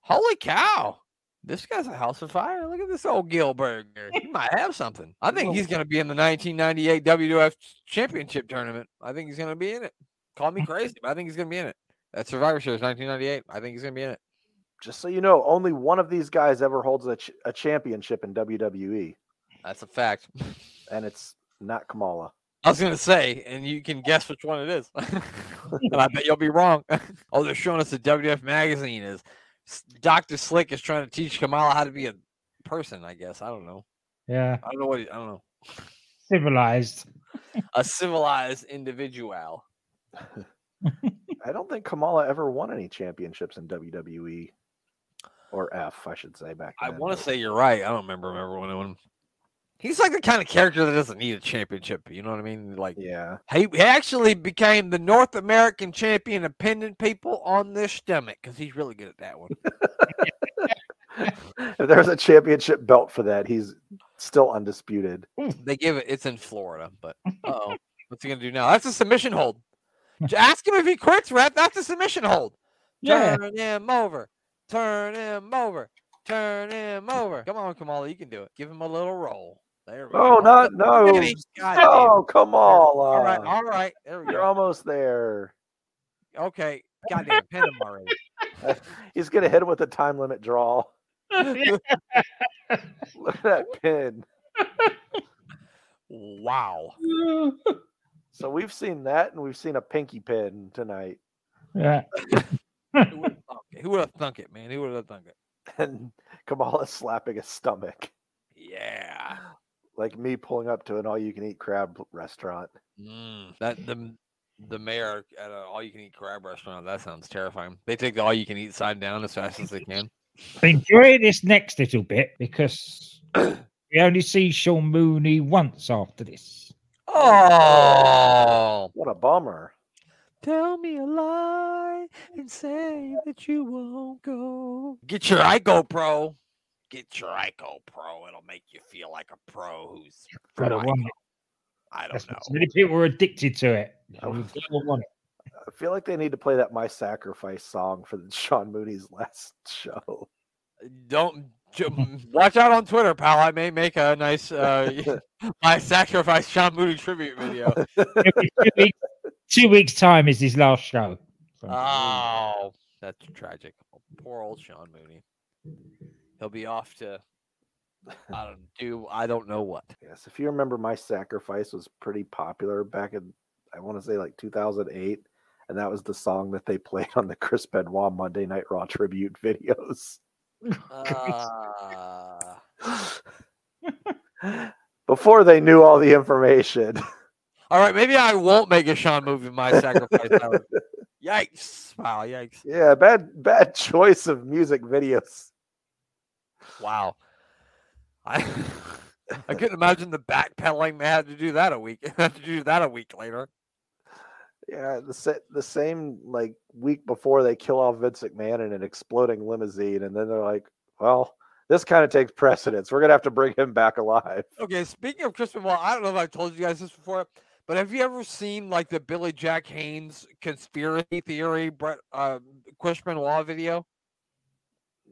Holy cow! This guy's a house of fire. Look at this old Gilberger. He might have something. I think he's going to be in the 1998 WWF Championship tournament. I think he's going to be in it. Call me crazy, but I think he's going to be in it. That Survivor Series 1998. I think he's going to be in it. Just so you know, only one of these guys ever holds a, ch- a championship in WWE, That's a fact. [laughs] and it's not Kamala. I was going to say, and you can guess which one it is. [laughs] and I bet you'll be wrong. [laughs] oh, they're showing us the WWF magazine is Dr. Slick is trying to teach Kamala how to be a person, I guess. I don't know. Yeah, I don't know what he, I don't know. civilized. A civilized individual. [laughs] I don't think Kamala ever won any championships in WWE or F, I should say back I want to say you're right. I don't remember remember when when he's like the kind of character that doesn't need a championship. You know what I mean? Like Yeah. he, he actually became the North American champion of pinning people on their stomach because he's really good at that one. [laughs] If there's a championship belt for that, he's still undisputed. they give it. It's in Florida, but oh, [laughs] what's he gonna do now? That's a submission hold. Ask him if he quits, Rep. That's a submission hold. Yeah. Turn him over. Turn him over. Turn him over. Come on, Kamala, you can do it. Give him a little roll. There we Oh, go. not no. at him. God damn. Oh, All right, all right. There we You're go. almost there. Okay. Goddamn, pin him already. [laughs] [laughs] He's gonna hit him with a time limit draw. [laughs] Look at that pin. Wow. So we've seen that, and we've seen a pinky pin tonight, yeah. Who would have thunk it? Who would have thunk it, man? Who would have thunk it? and Kamala slapping his stomach, Yeah. Like me pulling up to an all-you-can-eat crab restaurant. Mm, that the the mayor at an all-you-can-eat crab restaurant. That sounds terrifying. They take the all-you-can-eat side down as fast as they can. Enjoy this next little bit because [coughs] we only see Sean Mooney once after this. Oh, What a bummer! tell me a lie and say that you won't go. Get your ICOPRO. Get your ICOPRO. It'll make you feel like a pro who's Gotta from want it. I don't That's know. what- Many people are addicted to it. [laughs] You want it. I feel like they need to play that "My Sacrifice" song for the [laughs] Sean Mooney's last show. don't watch out on Twitter, pal. I may make a nice uh, [laughs] I sacrifice Sean Mooney tribute video. Two, weeks, two weeks' time is his last show. Oh, that's tragic. Poor old Sean Mooney. He'll be off to [laughs] I don't do I don't know what. Yes, if you remember, "My Sacrifice" was pretty popular back in I want to say like 2008, and that was the song that they played on the Chris Benoit Monday Night Raw tribute videos. Uh, [laughs] Before they knew all the information. all right, maybe I won't make a Sean movie. My sacrifice. [laughs] Yikes! Wow, yikes! yeah, bad bad choice of music videos. Wow. I [laughs] I couldn't imagine the backpedaling they had to do that a week. [laughs] had to do that a week later. Yeah, the the same like week before they kill off Vince McMahon in an exploding limousine, and then they're like, "Well, this kind of takes precedence. We're gonna have to bring him back alive." Okay, speaking of Chris Benoit, I don't know if I told you guys this before, but have you ever seen like the Billy Jack Haynes conspiracy theory Brett uh Chris Benoit video?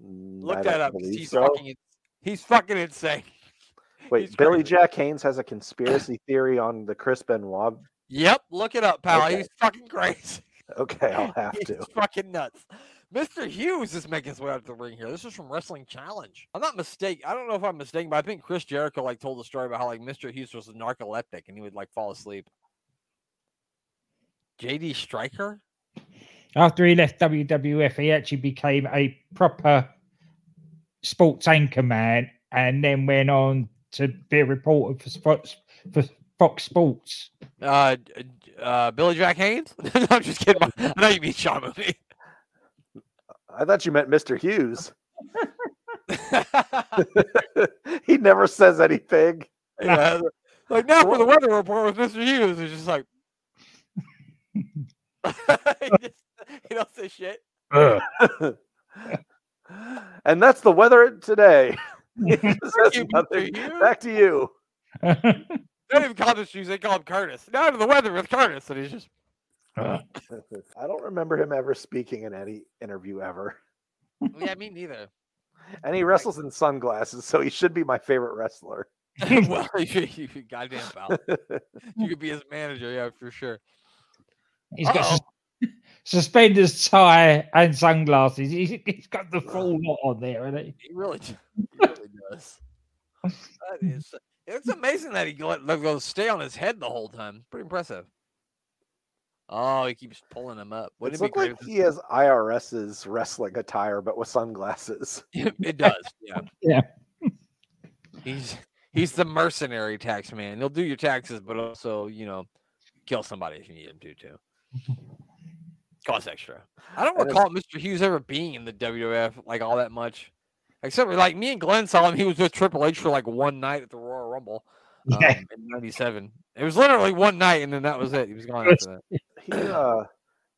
Mm, I Look that up. He's so. fucking he's fucking insane. [laughs] Wait, he's Billy crazy. Jack Haynes has a conspiracy [coughs] theory on the Chris Benoit. Yep, look it up, pal. Okay. He's fucking crazy. [laughs] Okay, I'll [laughs] have He's to. fucking nuts. Mr. Hughes is making his way out to the ring here. This is from Wrestling Challenge. I'm not mistaken. I don't know if I'm mistaken, but I think Chris Jericho like told the story about how like Mr. Hughes was a narcoleptic and he would like fall asleep. JD Striker? After he left WWF, he actually became a proper sports anchor man and then went on to be a reporter for Fox, for Fox Sports. Uh, d- d- uh, Billy Jack Haynes? [laughs] No, I'm just kidding. I know you mean Sean Mooney. I thought you meant Mr. Hughes. [laughs] he never says anything. yeah, like now for the weather report with Mr. Hughes. It's just like [laughs] he, just, he don't say shit. [laughs] and that's the weather today. [laughs] He just you, Mr. nothing. Hughes. Back to you. [laughs] They don't even call him Mr. Hughes. They call him Curtis. Now to the weather with Curtis, and he's just I don't remember him ever speaking in any interview ever. Oh, yeah, me neither. And he wrestles in sunglasses, so he should be my favorite wrestler. well, you, you goddamn pal. You could be his manager, yeah, for sure. He's got Uh-oh. sus- suspenders, tie, and sunglasses. He's, he's got the full lot on there, hasn't he? He really, [laughs] he really does. That is, it's amazing that he let, let go stay on his head the whole time. Pretty impressive. Oh, he keeps pulling him up. Wouldn't It it looks like he has IRS's wrestling attire, but with sunglasses. [laughs] it does, yeah. Yeah. He's he's the mercenary tax man. He'll do your taxes, but also, you know, kill somebody if you need him to too. [laughs] Cost extra. I don't recall Mr. Hughes ever being in the WWF like all that much. Except for like me and Glenn saw him. He was with Triple H for like one night at the Royal Rumble [laughs] um, Yeah. in '97. It was literally one night, and then that was it. He was gone after that. He uh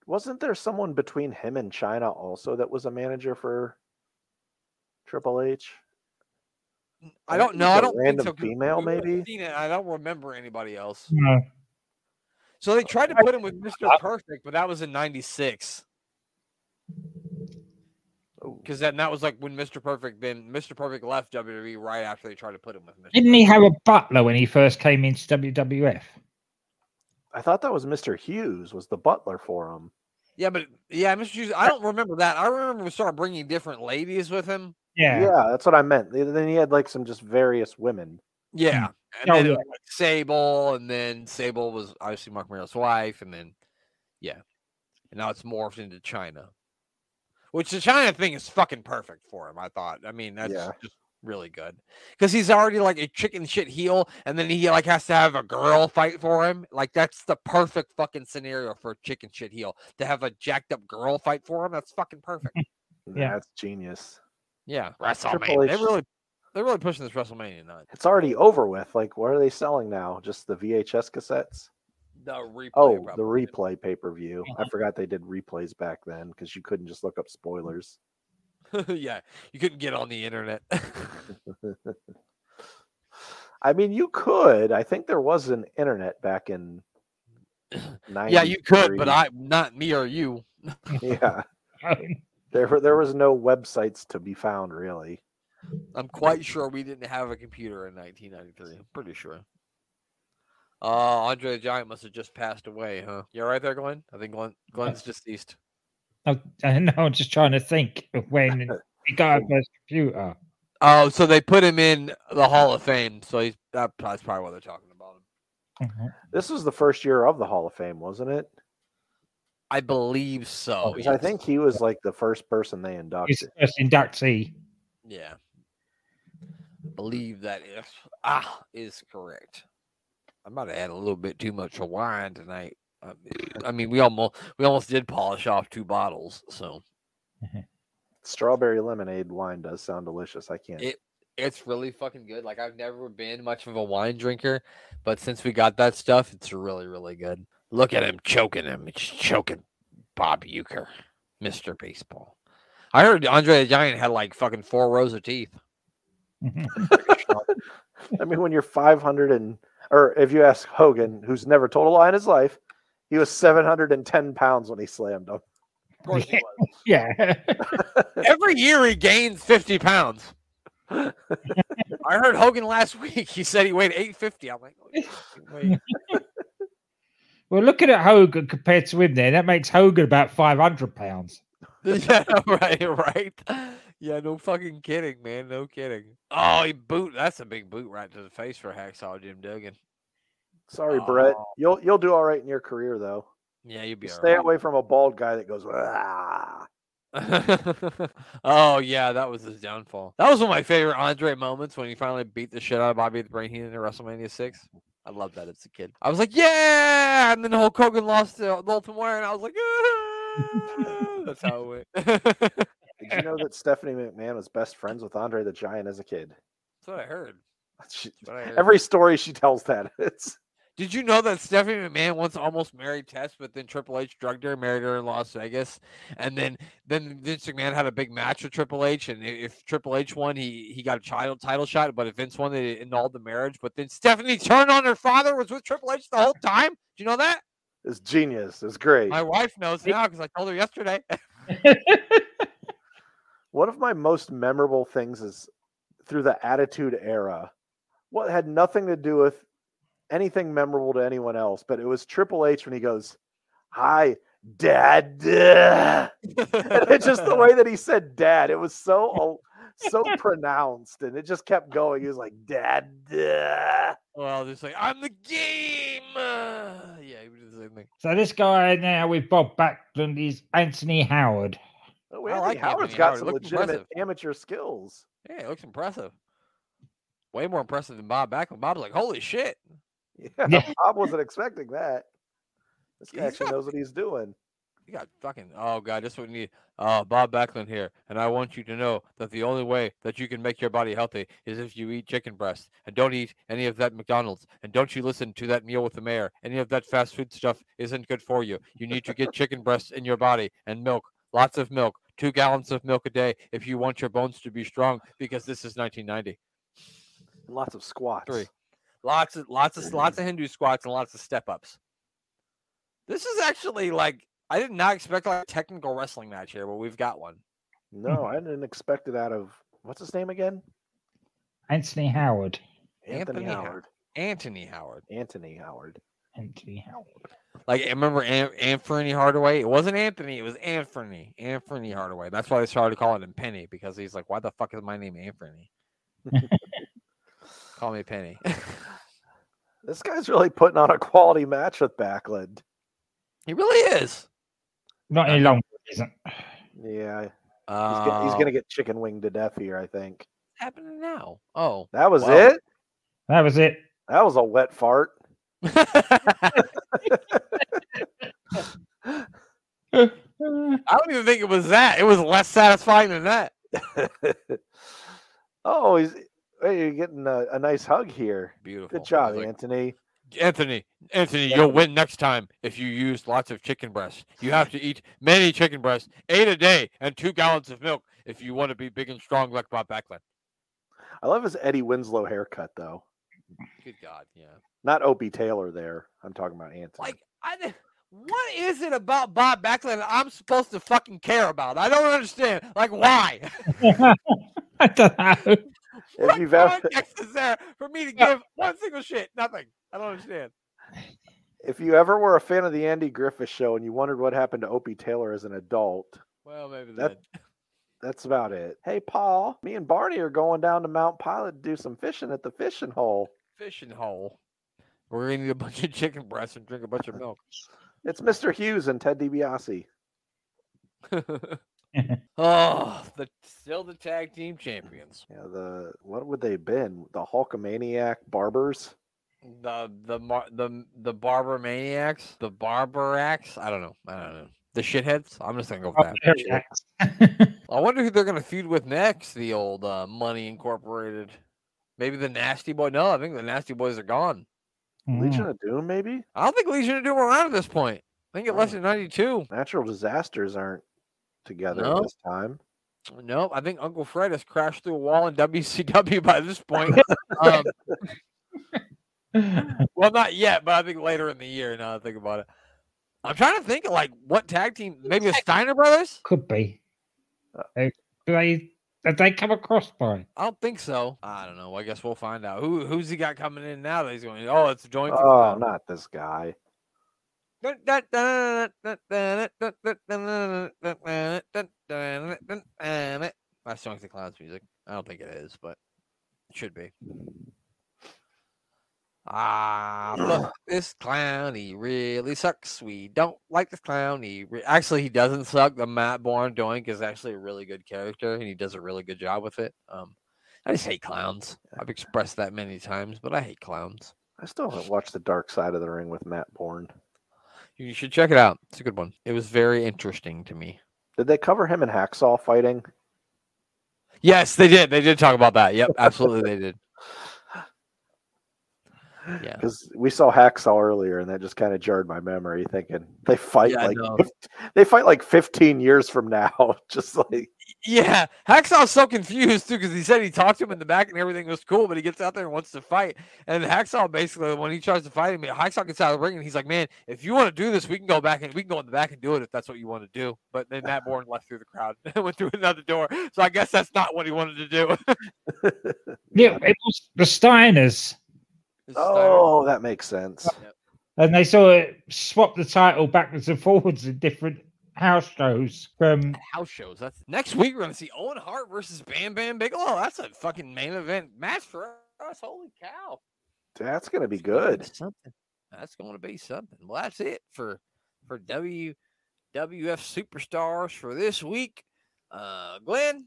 wasn't there someone between him and Chyna also that was a manager for Triple H? I don't know. I was a don't think random female, maybe? Seen it. I don't remember anybody else. No. So they tried to put him with [laughs] Mr. Perfect, but that was in '96. Oh, Because then that was like when Mr. Perfect then Mr. Perfect left WWE right after they tried to put him with Mr. Didn't he have a butler when he first came into WWF? I thought that was Mr. Hughes was the butler for him. Yeah, but yeah, Mr. Hughes. I don't remember that. I remember we started bringing different ladies with him. Yeah. Yeah, that's what I meant. Then then he had like some just various women. Yeah, and Oh, then yeah. like Sable, and then Sable was obviously Marc Mero's wife, and then yeah, and now it's morphed into Chyna, which the Chyna thing is fucking perfect for him. I thought. I mean, that's Yeah. just really good because he's already like a chicken shit heel, and then he like has to have a girl fight for him. Like that's the perfect fucking scenario for a chicken shit heel to have a jacked up girl fight for him. That's fucking perfect. [laughs] Yeah. That's genius. Yeah, Triple WrestleMania. They H- really, they're really pushing this WrestleMania night. It's already over with. Like, what are they selling now? Just the VHS cassettes? The replay. Oh, the replay pay per view. I uh-huh. forgot they did replays back then because you couldn't just look up spoilers. [laughs] yeah, you couldn't get on the internet. [laughs] I mean, you could. I think there was an internet back in. [coughs] yeah, you could, but 93. I, not me or you. [laughs] Yeah, there there was no websites to be found really. I'm quite sure we didn't have a computer in 1993. I'm pretty sure. Uh, Andre the Giant must have just passed away, huh? You all right there, Glenn? I think Glenn, Glenn's deceased. I, I [laughs] know. I'm just trying to think of when [laughs] he got a first computer. Oh, so they put him in the Hall of Fame. So he's that, that's probably what they're talking about. him. Mhm. This was the first year of the Hall of Fame, wasn't it? I believe so. I yes. think he was like the first person they His inducted. first inductee. Yeah. Believe that if ah is correct. I might have had a little bit too much of wine tonight. I mean, [laughs] I mean, we almost we almost did polish off two bottles, so [laughs] Strawberry lemonade wine does sound delicious. I can't. It- It's really fucking good. Like I've never been much of a wine drinker, but since we got that stuff, it's really, really good. Look at him choking him. It's choking Bob Uecker, Mr. Baseball. I heard Andre the Giant had like fucking four rows of teeth. [laughs] I mean, when you're 500 and, or if you ask Hogan, who's never told a lie in his life, he was 710 pounds when he slammed him. Of course he was. [laughs] yeah. [laughs] Every year he gains 50 pounds. I heard Hogan last week. He said he weighed 850. I'm like, oh, you fucking wait. well, looking at Hogan compared to him there, that makes Hogan about 500 pounds. yeah, right, right. Yeah, no fucking kidding, man. No kidding. Oh, he boot. That's a big boot right to the face for Hacksaw Jim Duggan. Sorry, Brett. Oh. You'll you'll do all right in your career though. Yeah, you'd be Just all stay right. away from a bald guy that goes. "Ah." [laughs] oh yeah, that was his downfall. That was one of my favorite Andre moments when he finally beat the shit out of Bobby the Brain Heenan in WrestleMania six. I love that as a kid. I was like, yeah, and then Hulk Hogan lost to the Ultimate Warrior, and I was like, "Ah." [laughs] that's how it went. [laughs] that's Did you know that Stephanie McMahon was best friends with Andre the Giant as a kid? what I heard. [laughs] She, That's what I heard. every story she tells that [laughs] it's Did you know that Stephanie McMahon once almost married Tess, but then Triple H drugged her, married her in Las Vegas, and then then Vince McMahon had a big match with Triple H, and if Triple H won, he he got a title title shot, but if Vince won, they annulled the marriage. But then Stephanie turned on her father, was with Triple H the whole [laughs] time. Do you know that? it's genius. It's great. My wife knows now because I told her yesterday. One of my most memorable things is through the Attitude Era. What had nothing to do with anything memorable to anyone else, but it was Triple H when he goes, "Hi, Dad." and it's just the way that he said "Dad." It was so so [laughs] pronounced, and it just kept going. He was like, "Dad." well, just like I'm the game. Yeah, he would do the same thing. So this guy now with Bob Backlund is Anthony Howard. Oh, I Anthony like Howard's Anthony got Howard. some Looked legitimate impressive. amateur skills. Yeah, it looks impressive. Way more impressive than Bob Backlund. Bob's like, holy shit. Yeah, Yeah. [laughs] Bob wasn't expecting that. This guy He's actually got- knows what he's doing. You got fucking oh god, this is what we need. Uh Bob Backlund here. And I want you to know that the only way that you can make your body healthy is if you eat chicken breast. And don't eat any of that McDonald's. And don't you listen to that meal with the mayor. Any of that fast food stuff isn't good for you. You need to get chicken breast in your body and milk. Lots of milk. Two gallons of milk a day if you want your bones to be strong, because this is 1990. And lots of squats. Three. Lots of lots of lots of Hindu squats and lots of step ups. This is actually like I did not expect like a technical wrestling match here, but we've got one. No, I didn't expect it out of what's his name again? Anthony Howard. Anthony, Anthony How- Howard. Anthony Howard. Anthony Howard. Anthony Howard. Like I remember An- Anthony Hardaway. It wasn't Anthony. It was Anthony. Anthony Hardaway. That's why they started calling him Penny because he's like, why the fuck is my name Anthony? [laughs] Call me Penny. [laughs] This guy's really putting on a quality match with Backlund. he really is. Not any longer, isn't? Yeah, he's, Uh, go- he's gonna get chicken winged to death here. I think happening now. Oh. that was Wow. it. That was it. That was a wet fart. I don't even think it was that. It was less satisfying than that. [laughs] oh, he's hey, you're getting a, a nice hug here. Beautiful. Good job, like, Anthony. Anthony, Anthony, Yeah. you'll win next time if you use lots of chicken breasts. You have to eat many chicken breasts, eight a day, and two gallons of milk if you want to be big and strong like Bob Backlund. I love his Eddie Winslow haircut though. Good God, yeah. Not Opie Taylor there. I'm talking about Anthony. Like, I, what is it about Bob Backlund I'm supposed to fucking care about? I don't understand. Like, why? [laughs] I don't know. what you've ever context is there for me to give one single shit? Nothing. I don't understand. if you ever were a fan of the Andy Griffith show and you wondered what happened to Opie Taylor as an adult, Well, maybe That- that. [laughs] that's about it. Hey, Paul, me and Barney are going down to Mount Pilot to do some fishing at the fishing hole. Fishing hole. We're gonna eat a bunch of chicken breasts and drink a bunch of milk. It's Mr. Hughes and Ted DiBiase. [laughs] oh, the still the tag team champions. Yeah, the what would they been? The Hulkamaniac Barbers. The the the the barber maniacs, the barbarax. I don't know. I don't know. The shitheads. I'm just gonna go Oh, with that. I wonder who they're gonna feud with next. The old uh, Money Incorporated. Maybe the Nasty Boy. No, I think the Nasty Boys are gone. Legion Mm. of Doom, maybe. I don't think Legion of Doom are around at this point. I think it left Oh. in '92. Natural disasters aren't together No. at this time. Nope, I think Uncle Fred has crashed through a wall in WCW [laughs] by this point. [laughs] um, well, not yet, but I think later in the year. Now that I think about it, I'm trying to think of like what tag team. Maybe the Steiner Brothers. Could be. Uh, do they have they come across by? I don't think so. I don't know. I guess we'll find out. Who who's he got coming in now? That he's going. Oh, it's a joint. Oh, not this guy. That's Sonic the Clown's music. I don't think it is, but it should be. Ah, fuck this clown. He really sucks. We don't like this clown. He re- actually he doesn't suck. The Matt Borne Doink is actually a really good character, and he does a really good job with it. Um, I just hate clowns. I've expressed that many times, but I hate clowns. I still haven't watched The Dark Side of the Ring with Matt Borne. You should check it out. It's a good one. It was very interesting to me. Did they cover him in Hacksaw fighting? Yes, they did. They did talk about that. Yep, absolutely they did. Yeah. [laughs] Because we saw Hacksaw earlier, and that just kind of jarred my memory. Thinking they fight Yeah, like know. fif- they fight like 15 years from now. [laughs] Just like Yeah, Hacksaw's so confused too because he said he talked to him in the back and everything was cool, but he gets out there and wants to fight. And Hacksaw basically, when he tries to fight him, Hacksaw gets out of the ring and he's like, "Man, if you want to do this, we can go back and we can go in the back and do it if that's what you want to do." But then Matt [laughs] Borne left through the crowd and went through another door, so I guess that's not what he wanted to do. Yeah, it was the Steiners, oh, that makes sense. and they sort of swapped the title backwards and forwards in different house shows. From house shows. That's next week. We're gonna see Owen Hart versus Bam Bam Bigelow. That's a fucking main event match for us. Holy cow! That's gonna be It's gonna good. Something. That's going to be something. Well, that's it for for WWF superstars for this week. Uh, Glenn,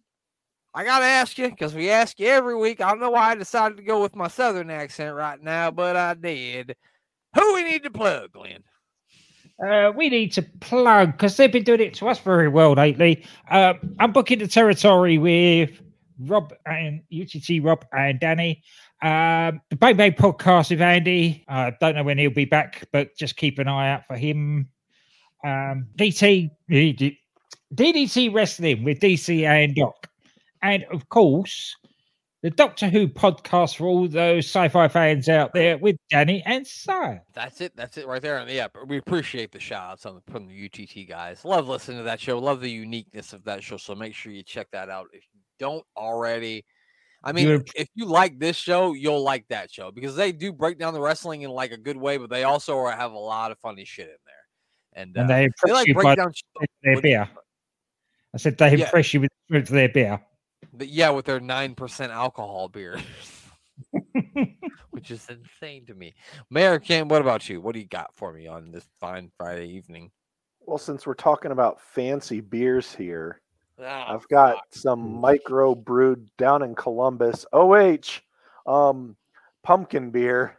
I gotta ask you because we ask you every week. I don't know why I decided to go with my southern accent right now, but I did. Who we need to plug, Glenn? uh, we need to plug because they've been doing it to us very well lately. Uh, I'm booking the territory with Rob and UTT Rob and Danny. Um, the Bang Bang podcast with Andy. I uh, don't know when he'll be back, but just keep an eye out for him. Um, DT DDT Wrestling with DC and Doc, and of course the Doctor Who podcast for all those sci-fi fans out there with Danny and Sire. That's it. That's it right there. And yeah, we appreciate the shout outs on from the UTT guys. Love listening to that show. Love the uniqueness of that show. So make sure you check that out if you don't already. I mean, You're- if you like this show, you'll like that show because they do break down the wrestling in like a good way, but they also have a lot of funny shit in there. And, And uh, they they impress like break down sh- the strength of their beer. I said they Yeah. impress you with the strength of their beer. But yeah, with their nine percent alcohol beer, [laughs] which is insane to me. Mayor Kim, what about you? What do you got for me on this fine Friday evening? Well, since we're talking about fancy beers here, Ah, I've got fuck. some micro brewed down in Columbus. OH, um, pumpkin beer,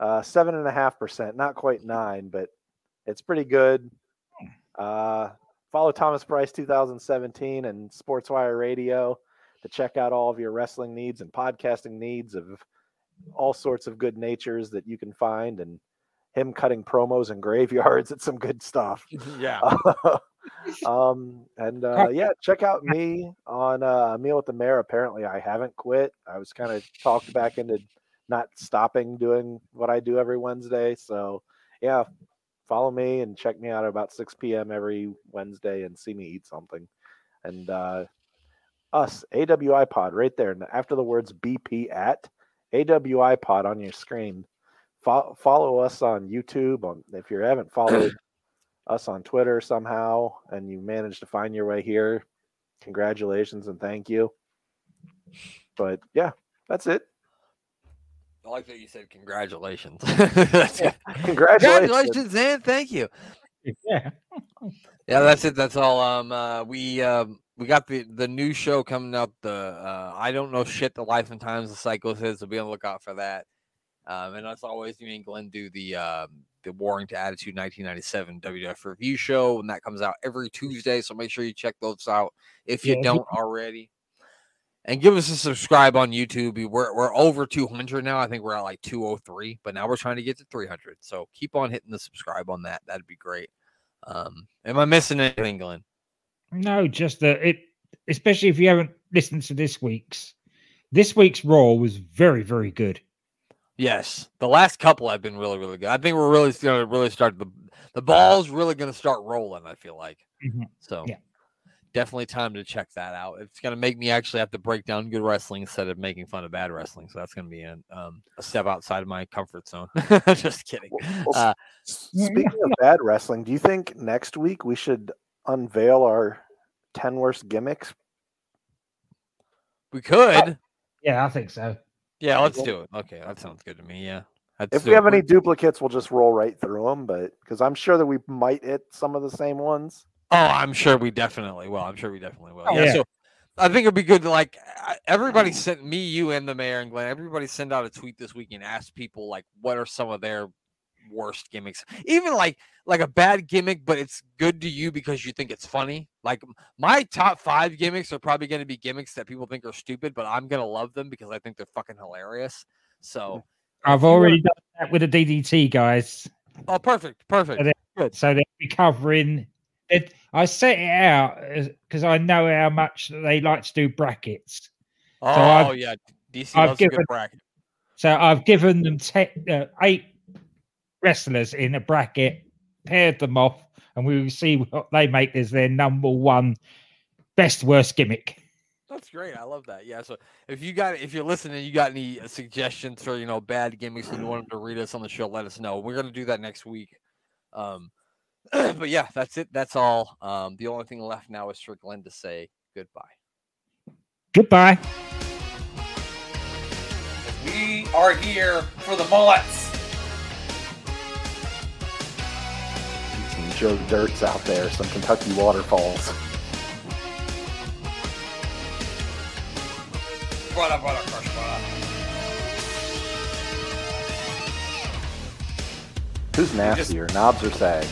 uh, seven and a half percent, not quite nine, but it's pretty good. Uh, follow Thomas Price 2017 and Sportswire Radio to check out all of your wrestling needs and podcasting needs of all sorts of good natures that you can find, and him cutting promos in graveyards. [laughs] It's some good stuff. [laughs] yeah. [laughs] um and uh yeah check out me on uh meal with the mayor apparently i haven't quit i was kind of talked back into not stopping doing what i do every wednesday so yeah follow me and check me out at about 6 p.m every wednesday and see me eat something and uh us AWIPOD right there and after the words bp at AWIPOD on your screen Fo- follow us on youtube on if you haven't followed [clears throat] us on Twitter somehow and you managed to find your way here, congratulations and thank you. But yeah, that's it. I like that you said congratulations. That's [laughs] it. Congratulations. congratulations and thank you. [laughs] Yeah. Yeah, that's it. That's all. Um, uh, we um, we got the the new show coming up. The uh, I don't know shit. The life and times of Psycho says. So be on the lookout for that. Um, and as always, me and Glenn do the um, the Warring to Attitude 1997 WWF review show, and that comes out every Tuesday. So make sure you check those out if you Yeah, don't already. And give us a subscribe on YouTube. We- We're we're over 200 now. I think we're at like 203, but now we're trying to get to 300. So keep on hitting the subscribe on that. That'd be great. Um, am I missing anything, Glenn? No, just that it, especially if you haven't listened to this week's. This week's Raw was very, very good. Yes, the last couple have been really, really good. I think we're really going to really start the the ball's really going to start rolling. I feel like Mhm. so. Yeah. Definitely time to check that out. It's going to make me actually have to break down good wrestling instead of making fun of bad wrestling. So that's going to be a, um, a step outside of my comfort zone. [laughs] Just kidding. Well, Uh, Speaking of [laughs] bad wrestling, do you think next week we should unveil our 10 worst gimmicks? we could. Uh, yeah, I think so. Yeah, let's do it. Okay, that sounds good to me. Yeah. Let's If do we it. have any duplicates, we'll just roll right through them. But because I'm sure that we might hit some of the same ones. Oh, I'm sure we definitely will. I'm sure we definitely will. Oh, yeah, yeah. So I think it'd be good to like everybody sent me, you, and the mayor and Glenn. Everybody send out a tweet this week and ask people like what are some of their worst gimmicks. Even like like a bad gimmick, but it's good to you because you think it's funny. Like my top five gimmicks are probably going to be gimmicks that people think are stupid, but I'm gonna love them because I think they're fucking hilarious. So I've already done that with the DDT guys. oh, perfect, perfect. they- Good. So they're recovering. It, I set it out because I know how much they like to do brackets. Oh I've- yeah, DC I've loves a good given- bracket. So I've given them te- uh, eight wrestlers in a bracket, paired them off, and we will see what they make as their number one best worst gimmick. That's great. I love that. Yeah. So if you got, if you're listening, you got any uh, suggestions for you know bad gimmicks and you want them to read us on the show, let us know. We're gonna do that next week. Um, [clears throat] but yeah, that's it. That's all. Um, the only thing left now is for Glenn to say goodbye. Goodbye. We are here for the mullets. Joe Dirts out there, some Kentucky waterfalls. Brother, brother, crush, brother. Who's nastier, Knobbs or Saggs?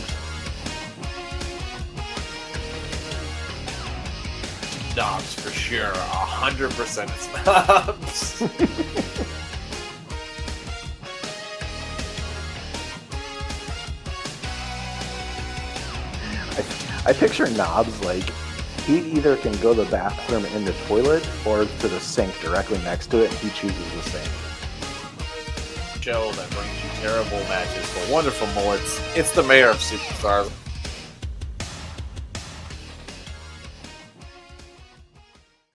Knobbs for sure. A hundred percent it's Knobbs. [laughs] I picture Knobbs like he either can go to the bathroom in the toilet or to the sink directly next to it, and he chooses the sink. Show that brings you terrible matches but wonderful mullets. It's the mayor of superstars.